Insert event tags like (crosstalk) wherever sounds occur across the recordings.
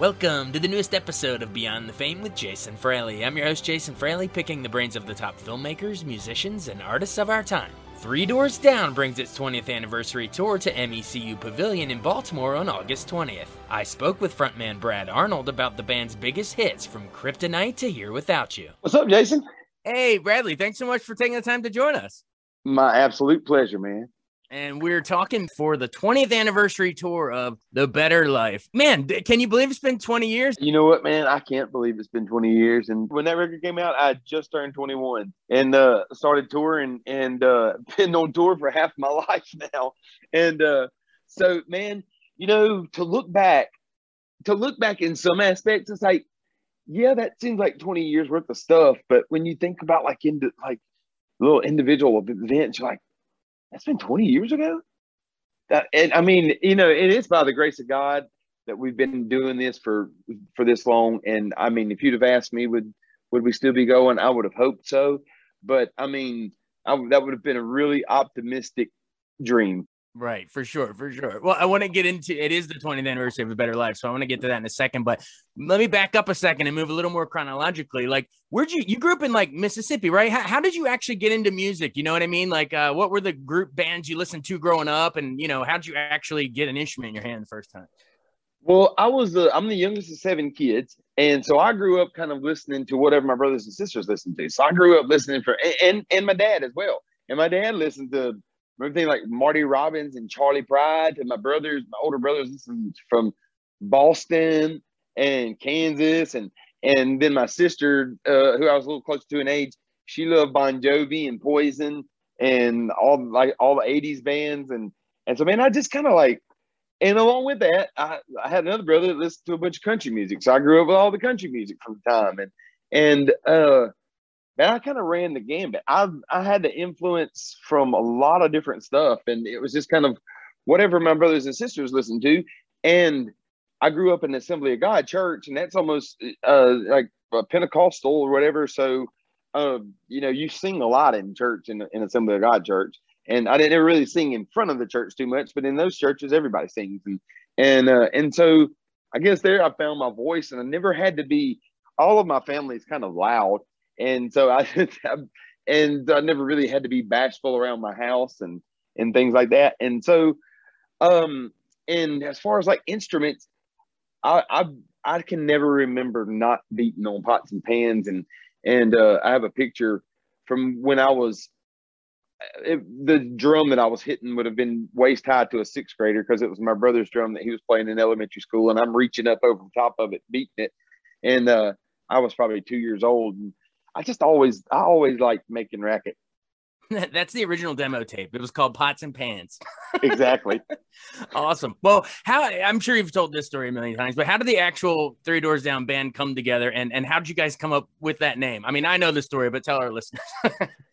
Welcome to the newest episode of Beyond the Fame with Jason Fraley. I'm your host, Jason Fraley, picking the brains of the top filmmakers, musicians, and artists of our time. Three Doors Down brings its 20th anniversary tour to MECU Pavilion in Baltimore on August 20th. I spoke with frontman Brad Arnold about the band's biggest hits from Kryptonite to Here Without You. What's up, Jason? Hey, Bradley, thanks so much for taking the time to join us. My absolute pleasure, man and we're talking for the 20th anniversary tour of The Better Life. Man, can you believe it's been 20 years? You know what, man? I can't believe it's been 20 years. And when that record came out, I just turned 21 and uh, started touring and uh, (laughs) been on tour for half my (laughs) life now. And uh, so, man, you know, to look back, to look back in some aspects, it's like, yeah, that seems like 20 years worth of stuff. But when you think about like into like little individual events, you're like, that's been 20 years ago. That, and I mean, you know, it is by the grace of God that we've been doing this for for this long. And I mean, if you'd have asked me, would would we still be going? I would have hoped so. But I mean, I, that would have been a really optimistic dream Right, for sure, for sure. Well, I want to get into it is the 20th anniversary of a better life, so I want to get to that in a second. But let me back up a second and move a little more chronologically. Like, where'd you you grew up in like Mississippi, right? How, how did you actually get into music? You know what I mean? Like, uh, what were the group bands you listened to growing up, and you know, how did you actually get an instrument in your hand the first time? Well, I was the I'm the youngest of seven kids, and so I grew up kind of listening to whatever my brothers and sisters listened to. So I grew up listening for and and, and my dad as well. And my dad listened to everything like Marty Robbins and Charley Pride. And my brothers, my older brothers, from Boston and Kansas, and and then my sister, uh, who I was a little closer to in age, she loved Bon Jovi and Poison and all like all the '80s bands, and and so man, I just kind of like. And along with that, I, I had another brother that listened to a bunch of country music. So I grew up with all the country music from the time. And and uh and I kind of ran the gambit. I I had the influence from a lot of different stuff, and it was just kind of whatever my brothers and sisters listened to. And I grew up in the Assembly of God church, and that's almost uh, like a Pentecostal or whatever. So, uh, you know, you sing a lot in church in, in Assembly of God church, and I didn't really sing in front of the church too much, but in those churches, everybody sings, and and uh, and so I guess there I found my voice, and I never had to be. All of my family is kind of loud, and so I (laughs) and I never really had to be bashful around my house and and things like that. And so, um, and as far as like instruments, I I I can never remember not beating on pots and pans and and uh, I have a picture from when I was it, the drum that I was hitting would have been waist high to a sixth grader because it was my brother's drum that he was playing in elementary school, and I'm reaching up over the top of it, beating it, and uh, I was probably two years old, and I just always I always like making racket. (laughs) (laughs) That's the original demo tape. It was called Pots and Pans. (laughs) exactly. awesome. Well, how I'm sure you've told this story a million times, but how did the actual Three Doors Down band come together, and and how did you guys come up with that name? I mean, I know the story, but tell our listeners.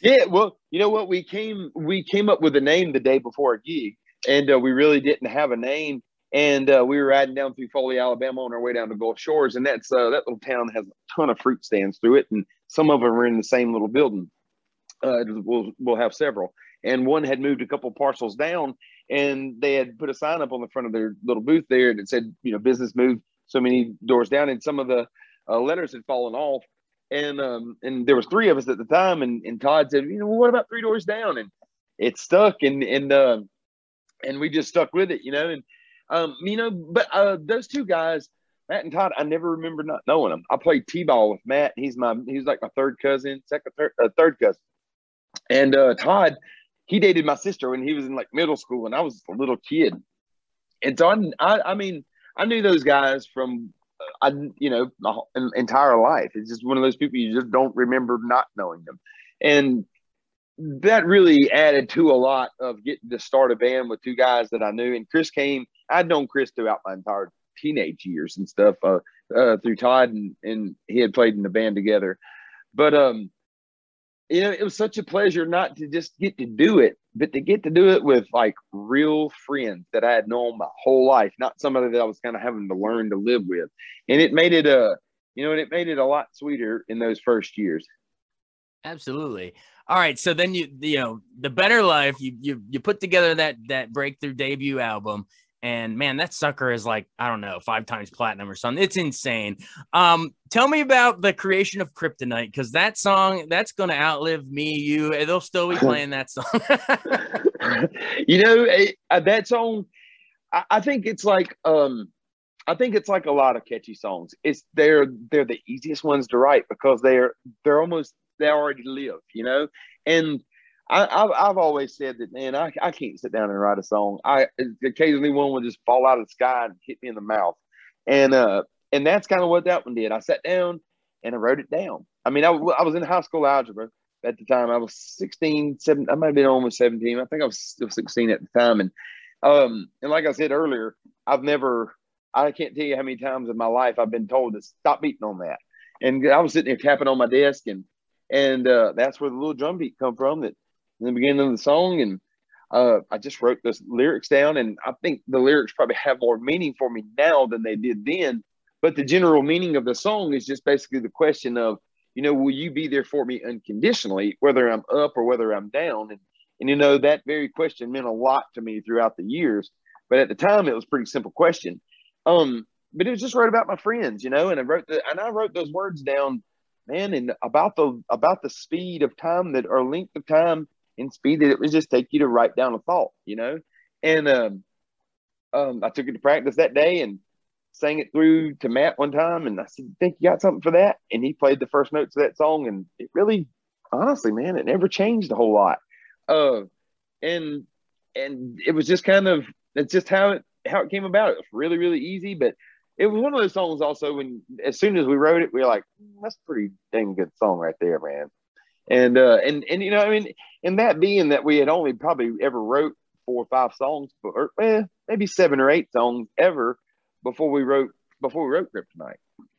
yeah, well, you know what? We came we came up with a name the day before a gig, and uh, we really didn't have a name and uh, we were riding down through Foley, Alabama, on our way down to Gulf Shores, and that's uh, that little town has a ton of fruit stands through it, and some of them are in the same little building. Uh, we'll we'll have several, and one had moved a couple parcels down, and they had put a sign up on the front of their little booth there that said, you know, business moved so many doors down, and some of the uh, letters had fallen off, and um, and there was three of us at the time, and, and Todd said, you know, well, what about three doors down, and it stuck, and and uh, and we just stuck with it, you know, and um, you know, but uh, those two guys, Matt and Todd, I never remember not knowing them. I played t-ball with Matt. He's my he's like my third cousin, second third uh, third cousin, and uh, Todd, he dated my sister when he was in like middle school, and I was a little kid. and so I, I mean, I knew those guys from, I, you know, my entire life. It's just one of those people you just don't remember not knowing them, and that really added to a lot of getting to start a band with two guys that I knew. And Chris came. I'd known Chris throughout my entire teenage years and stuff uh, uh, through Todd, and, and he had played in the band together. But um, you know, it was such a pleasure not to just get to do it, but to get to do it with like real friends that I had known my whole life, not somebody that I was kind of having to learn to live with. And it made it a, uh, you know, it made it a lot sweeter in those first years. Absolutely. All right. So then you, you know, the better life, you, you, you put together that, that breakthrough debut album and man that sucker is like i don't know five times platinum or something. It's insane. Um tell me about the creation of kryptonite because that song that's going to outlive me you they'll still be (laughs) playing that song. (laughs) You know it, uh, that song I, I, think it's like um i think it's like a lot of catchy songs. It's they're they're the easiest ones to write because they're they're almost they already live you know? And I, have I've always said that, man, I, I can't sit down and write a song. I occasionally one would just fall out of the sky and hit me in the mouth. And, uh, and that's kind of what that one did. I sat down and I wrote it down. I mean, I, I was in high school algebra at the time. I was 16, 17, I might have been almost 17. I think I was still 16 at the time. And, um, and like I said earlier, I've never, I can't tell you how many times in my life I've been told to stop beating on that. And I was sitting there tapping on my desk and, and, uh, that's where the little drum beat come from that in the beginning of the song, and uh, I just wrote the lyrics down, and I think the lyrics probably have more meaning for me now than they did then. But the general meaning of the song is just basically the question of, you know, will you be there for me unconditionally, whether I'm up or whether I'm down? And and you know that very question meant a lot to me throughout the years. But at the time, it was pretty simple question. Um, but it was just right about my friends, you know. And I wrote the and I wrote those words down, man, and about the about the speed of time that or length of time in speed that it would just take you to write down a thought, you know? And um, um, I took it to practice that day and sang it through to Matt one time. And I said, think you got something for that? And he played the first notes of that song. And it really, honestly, man, it never changed a whole lot. Uh, and, and it was just kind of, it's just how it, how it came about. It was really, really easy, but it was one of those songs also when, as soon as we wrote it, we were like, mm, that's a pretty dang good song right there, man and uh, and and you know, I mean, and that being that we had only probably ever wrote four or five songs, or eh, maybe seven or eight songs ever before we wrote before we wrote Kryptonite.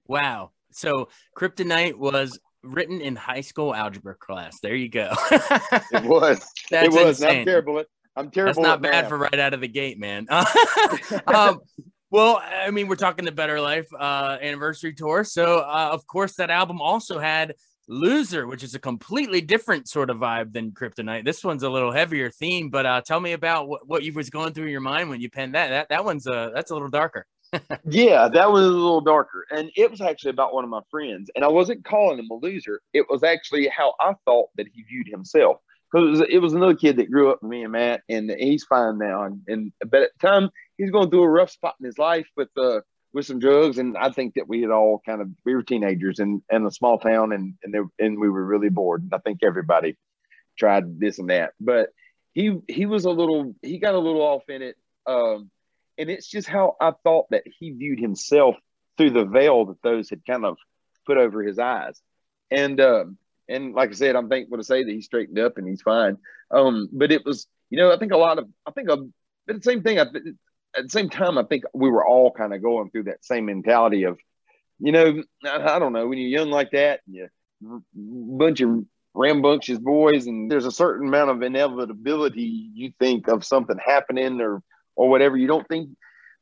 Wow! So Kryptonite was written in high school algebra class. There you go. (laughs) it was. (laughs) That's it was. Insane. I'm terrible. I'm terrible. That's not bad math. for right out of the gate, man. (laughs) um, well, I mean, we're talking the Better Life uh, anniversary tour, so uh, of course that album also had Loser, which is a completely different sort of vibe than Kryptonite. This one's a little heavier theme, but uh, tell me about what, what you was going through your mind when you penned that. That that one's uh that's a little darker. (laughs) yeah, that was a little darker, and it was actually about one of my friends. And I wasn't calling him a loser. It was actually how I thought that he viewed himself. Because it was, it was another kid that grew up with me and Matt, and he's fine now. And, and but at the time, he's going through a rough spot in his life with uh with some drugs, and I think that we had all kind of we were teenagers in in a small town, and and there, and we were really bored. And I think everybody tried this and that, but he he was a little he got a little off in it, um, and it's just how I thought that he viewed himself through the veil that those had kind of put over his eyes, and um, and like I said, I'm thankful to say that he straightened up and he's fine. Um, but it was you know I think a lot of I think a but the same thing. I, at the same time, I think we were all kind of going through that same mentality of, you know, I, I don't know, when you're young like that, you bunch of rambunctious boys, and there's a certain amount of inevitability you think of something happening or or whatever. You don't think.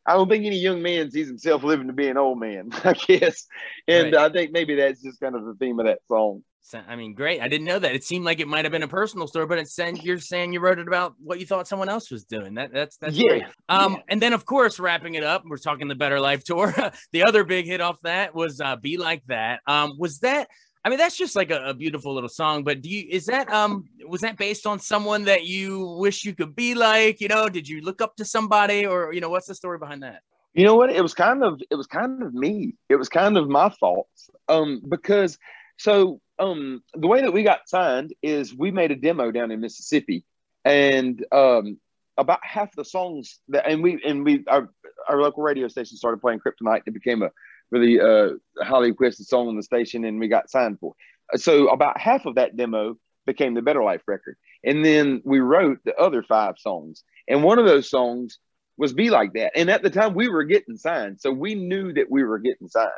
I don't think any young man sees himself living to be an old man. (laughs) I guess, and right. I think maybe that's just kind of the theme of that song. I mean, great. I didn't know that. It seemed like it might have been a personal story, but it's saying you're saying you wrote it about what you thought someone else was doing. That that's that's yeah. Great. Um, yeah. and then of course, wrapping it up, we're talking the Better Life (laughs) tour. (laughs) the other big hit off that was uh, "Be Like That." Um, was that? I mean, that's just like a, a, beautiful little song. But do you is that um was that based on someone that you wish you could be like? You know, did you look up to somebody, or you know, what's the story behind that? You know what? It was kind of it was kind of me. It was kind of my fault. Um, because so um, the way that we got signed is we made a demo down in Mississippi, and um, about half the songs that, and we and we our, our local radio station started playing Kryptonite. It became a really uh, highly requested song on the station, and we got signed for. So about half of that demo became the Better Life record, and then we wrote the other five songs. And one of those songs was "Be Like That." And at the time, we were getting signed, so we knew that we were getting signed.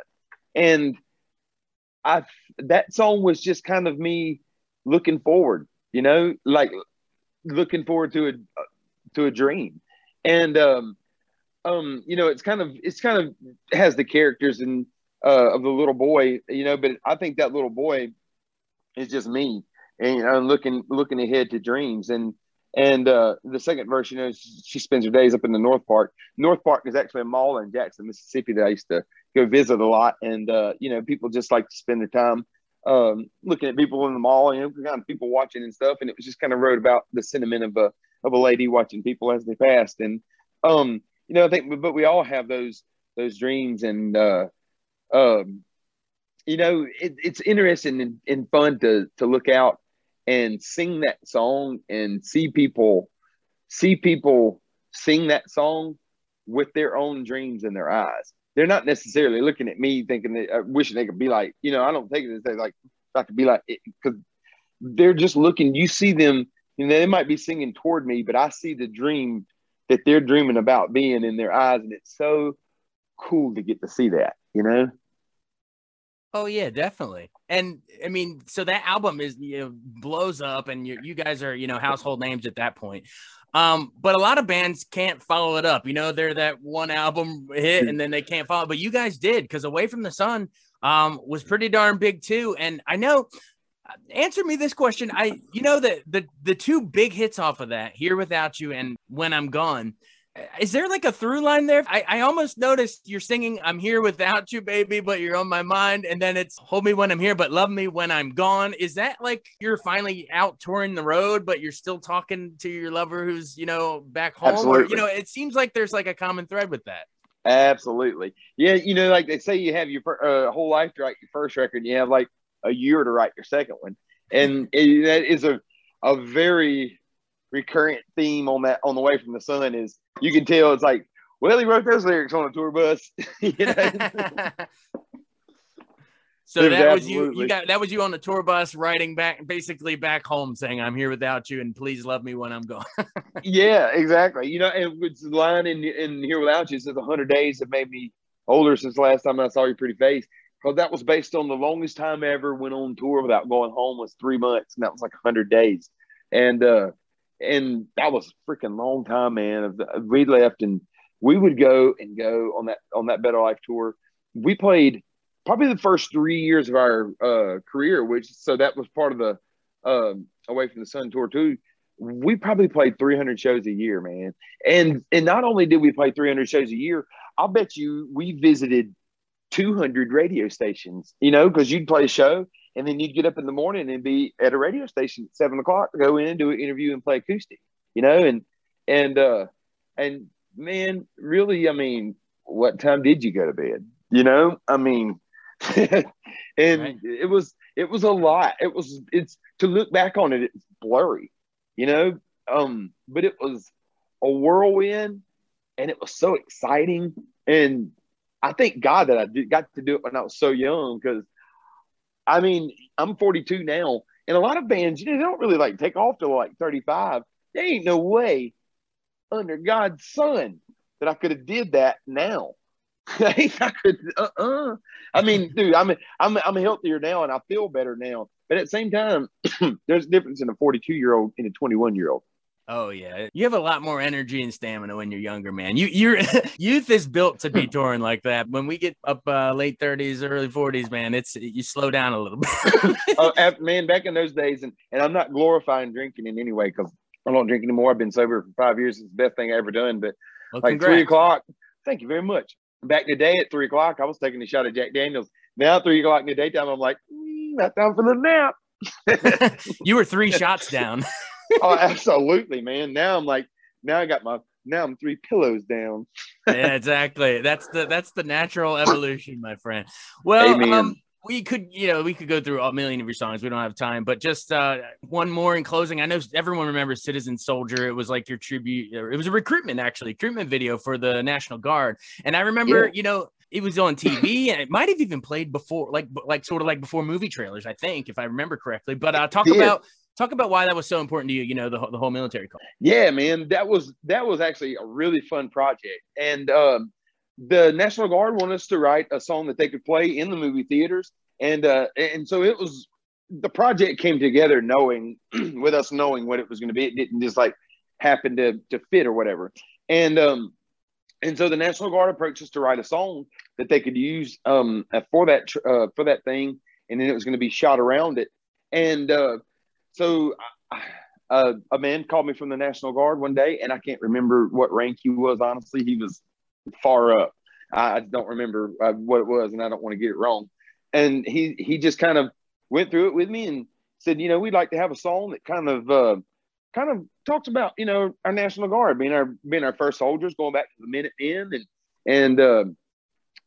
And I that song was just kind of me looking forward, you know, like looking forward to a to a dream. And um, um, you know, it's kind of it's kind of has the characters and uh, of the little boy, you know, but I think that little boy is just me, and you know, looking looking ahead to dreams. And and uh, the second verse, you know, she spends her days up in the North Park. North Park is actually a mall in Jackson, Mississippi that I used to go visit a lot, and uh, you know, people just like to spend their time um, looking at people in the mall, you know, kind of people watching and stuff. And it was just kind of wrote about the sentiment of a of a lady watching people as they passed. And um, you know, I think, but we all have those those dreams, and uh, um, you know, it, it's interesting and, and fun to to look out and sing that song and see people see people sing that song with their own dreams in their eyes they're not necessarily looking at me thinking that uh, wishing they could be like, you know, I don't think it as they like I could be like because they're just looking. You see them, you know, they might be singing toward me, but I see the dream that they're dreaming about being in their eyes, and it's so cool to get to see that, you know. Oh yeah, definitely. And I mean, so that album is you know blows up, and you you guys are you know household names at that point. Um, but a lot of bands can't follow it up. You know, they're that one album hit and then they can't follow. But you guys did because Away from the Sun um was pretty darn big too. And I know answer me this question. I you know that the the two big hits off of that, Here Without You and When I'm Gone, is there like a through line there? I, I almost noticed you're singing I'm here without you, baby, but you're on my mind. And then it's hold me when I'm here, but love me when I'm gone. Is that like you're finally out touring the road, but you're still talking to your lover who's, you know, back home? Absolutely. Or, you know, it seems like there's like a common thread with that. Absolutely. Yeah. You know, like they say you have your uh, whole life to write your first record, And you have like a year to write your second one. And it, that is a, a very recurrent theme on that on the way from the sun is you can tell it's like, well, he wrote those lyrics on a tour bus. (laughs) you know? (laughs) so that was you. You got that was you on the tour bus writing back, basically back home, saying, "I'm here without you, and please love me when I'm gone." (laughs) yeah, exactly. You know, and it's the line in, in "Here Without You" says, "100 days have made me older since the last time I saw your pretty face." Because that was based on the longest time I ever went on tour without going home was three months, and that was like 100 days. And uh, and that was a freaking long time, man. We left and we would go and go on that on that Better Life tour. We played probably the first three years of our uh, career, which so that was part of the um, Away from the Sun tour too. We probably played 300 shows a year, man. And and not only did we play 300 shows a year, I'll bet you we visited 200 radio stations. You know, because you'd play a show and then you'd get up in the morning and be at a radio station at seven o'clock, go in, do an interview, and play acoustic. You know, and and uh and man, really, I mean, what time did you go to bed? You know, I mean, (laughs) and right. it was it was a lot. It was it's to look back on it, it's blurry, you know. Um, but it was a whirlwind, and it was so exciting. And I thank God that I did, got to do it when I was so young because I mean, I'm 42 now, and a lot of bands, you know, they don't really like take off till like 35. There ain't no way under God's sun that I could have did that now. (laughs) I could, uh-uh. I mean, dude, I'm I'm I'm healthier now, and I feel better now. But at the same time, (clears throat) there's a difference in a 42 year old and a 21 year old. Oh yeah, you have a lot more energy and stamina when you're younger, man. You your (laughs) youth is built to be (laughs) touring like that. When we get up uh, late 30s, early 40s, man, it's you slow down a little bit. oh, (laughs) man, back in those days, and and I'm not glorifying drinking in any way because I don't drink anymore. I've been sober for five years. It's the best thing I ever done. But well, like congrats. three o'clock, thank you very much. Back in the day at three o'clock, I was taking a shot of Jack Daniels. Now three o'clock in the daytime, I'm like, mm, not time for the nap. you were three shots down (laughs) oh, absolutely, man. Now I'm like, now I got my now I'm three pillows down. (laughs) yeah, exactly. That's the that's the natural evolution, my friend. Well, um, we could, you know, we could go through a million of your songs. We don't have time, but just uh, one more in closing. I know everyone remembers Citizen Soldier. It was like your tribute. It was a recruitment, actually, recruitment video for the National Guard. And I remember, yeah. you know, it was on TV and it might have even played before, like, like sort of like before movie trailers, I think, if I remember correctly. But uh, talk about talk about why that was so important to you. You know, the the whole military call. Yeah, man, that was that was actually a really fun project, and um, the National Guard wanted us to write a song that they could play in the movie theaters, and uh, and so it was the project came together knowing (clears throat) with us knowing what it was going to be. It didn't just like happen to to fit or whatever, and um, and so the National Guard approached us to write a song that they could use um for that uh, for that thing, and then it was going to be shot around it, and uh, so. Uh, a man called me from the National Guard one day, and I can't remember what rank he was. Honestly, he was far up. I don't remember uh, what it was, and I don't want to get it wrong. And he he just kind of went through it with me and said, you know, we'd like to have a song that kind of uh, kind of talks about you know our National Guard being our being our first soldiers, going back to the Minute Minutemen and and uh,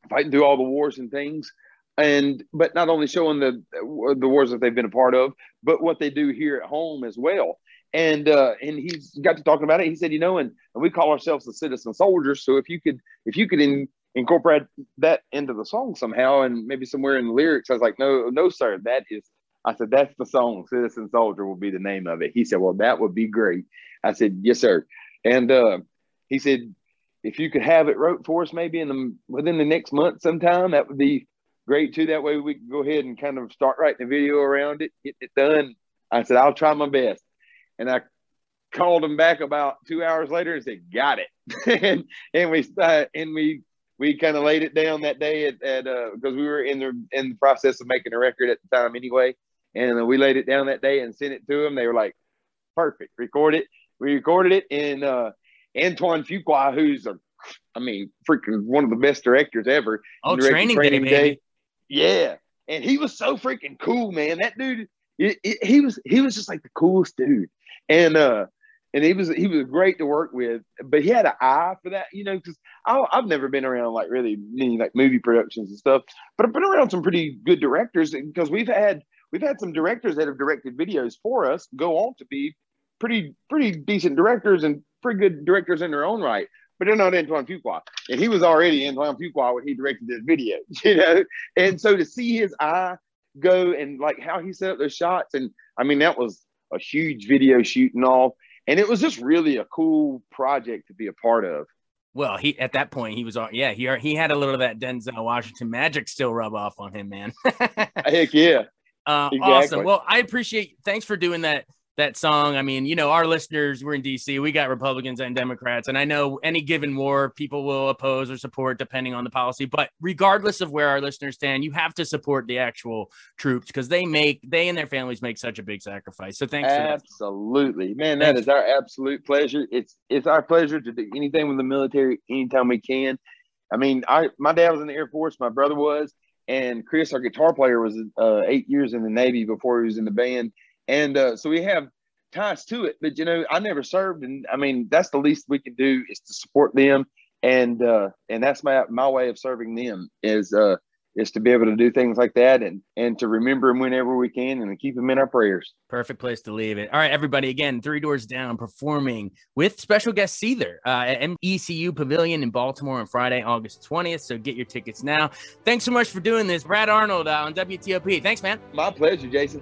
fighting through all the wars and things. And but not only showing the the wars that they've been a part of, but what they do here at home as well and uh, and he's got to talking about it. He said, you know, and, and we call ourselves the citizen soldiers. So if you could if you could in, incorporate that into the song somehow, and maybe somewhere in the lyrics, I was like, no, no, sir, that is. I said, that's the song. Citizen Soldier will be the name of it. He said, well, that would be great. I said, yes, sir. And uh, he said, if you could have it wrote for us, maybe in the within the next month sometime, that would be great too. That way we can go ahead and kind of start writing a video around it, get it done. I said, I'll try my best and I called him back about two hours later and said, "Got it," (laughs) and and we uh, and we we kind of laid it down that day at, at uh, because we were in the in the process of making a record at the time anyway, and we laid it down that day and sent it to them. They were like, "Perfect, record it." We recorded it, and uh, Antoine Fuqua, who's a, I mean, freaking one of the best directors ever. Oh, training, training day, day, yeah, and he was so freaking cool, man. That dude, it, it, he was he was just like the coolest dude and uh and he was he was great to work with, but he had an eye for that, you know, because I've never been around like really many like movie productions and stuff, but I've been around some pretty good directors because we've had we've had some directors that have directed videos for us go on to be pretty pretty decent directors and pretty good directors in their own right. But they're not Antoine Fuqua, and he was already Antoine Fuqua when he directed this video, (laughs) you know. And so to see his eye go and like how he set up those shots, and I mean that was a huge video shoot and all. And it was just really a cool project to be a part of. Well, he at that point he was on. yeah he he had a little of that Denzel Washington magic still rub off on him, man. (laughs) Heck yeah, uh, exactly. awesome. Well, I appreciate. Thanks for doing that that song. I mean, you know, our listeners, we're in DC, we got Republicans and Democrats, and I know any given war, people will oppose or support depending on the policy. But regardless of where our listeners stand, you have to support the actual troops because they make they and their families make such a big sacrifice. So thanks. Absolutely, man. That is our absolute pleasure. It's it's our pleasure to do anything with the military anytime we can. I mean, I my dad was in the Air Force, my brother was, and Chris, our guitar player, was uh, eight years in the Navy before he was in the band and uh, so we have ties to it. But you know, I never served, and I mean, that's the least we can do is to support them, and uh, and that's my my way of serving them is uh, is to be able to do things like that and and to remember them whenever we can and to keep them in our prayers. Perfect place to leave it. All right, everybody. Again, Three Doors Down performing with special guest Seether uh, at MECU Pavilion in Baltimore on Friday, August 20th. So get your tickets now. Thanks so much for doing this, Brad Arnold uh, on WTOP. Thanks, man. My pleasure, Jason.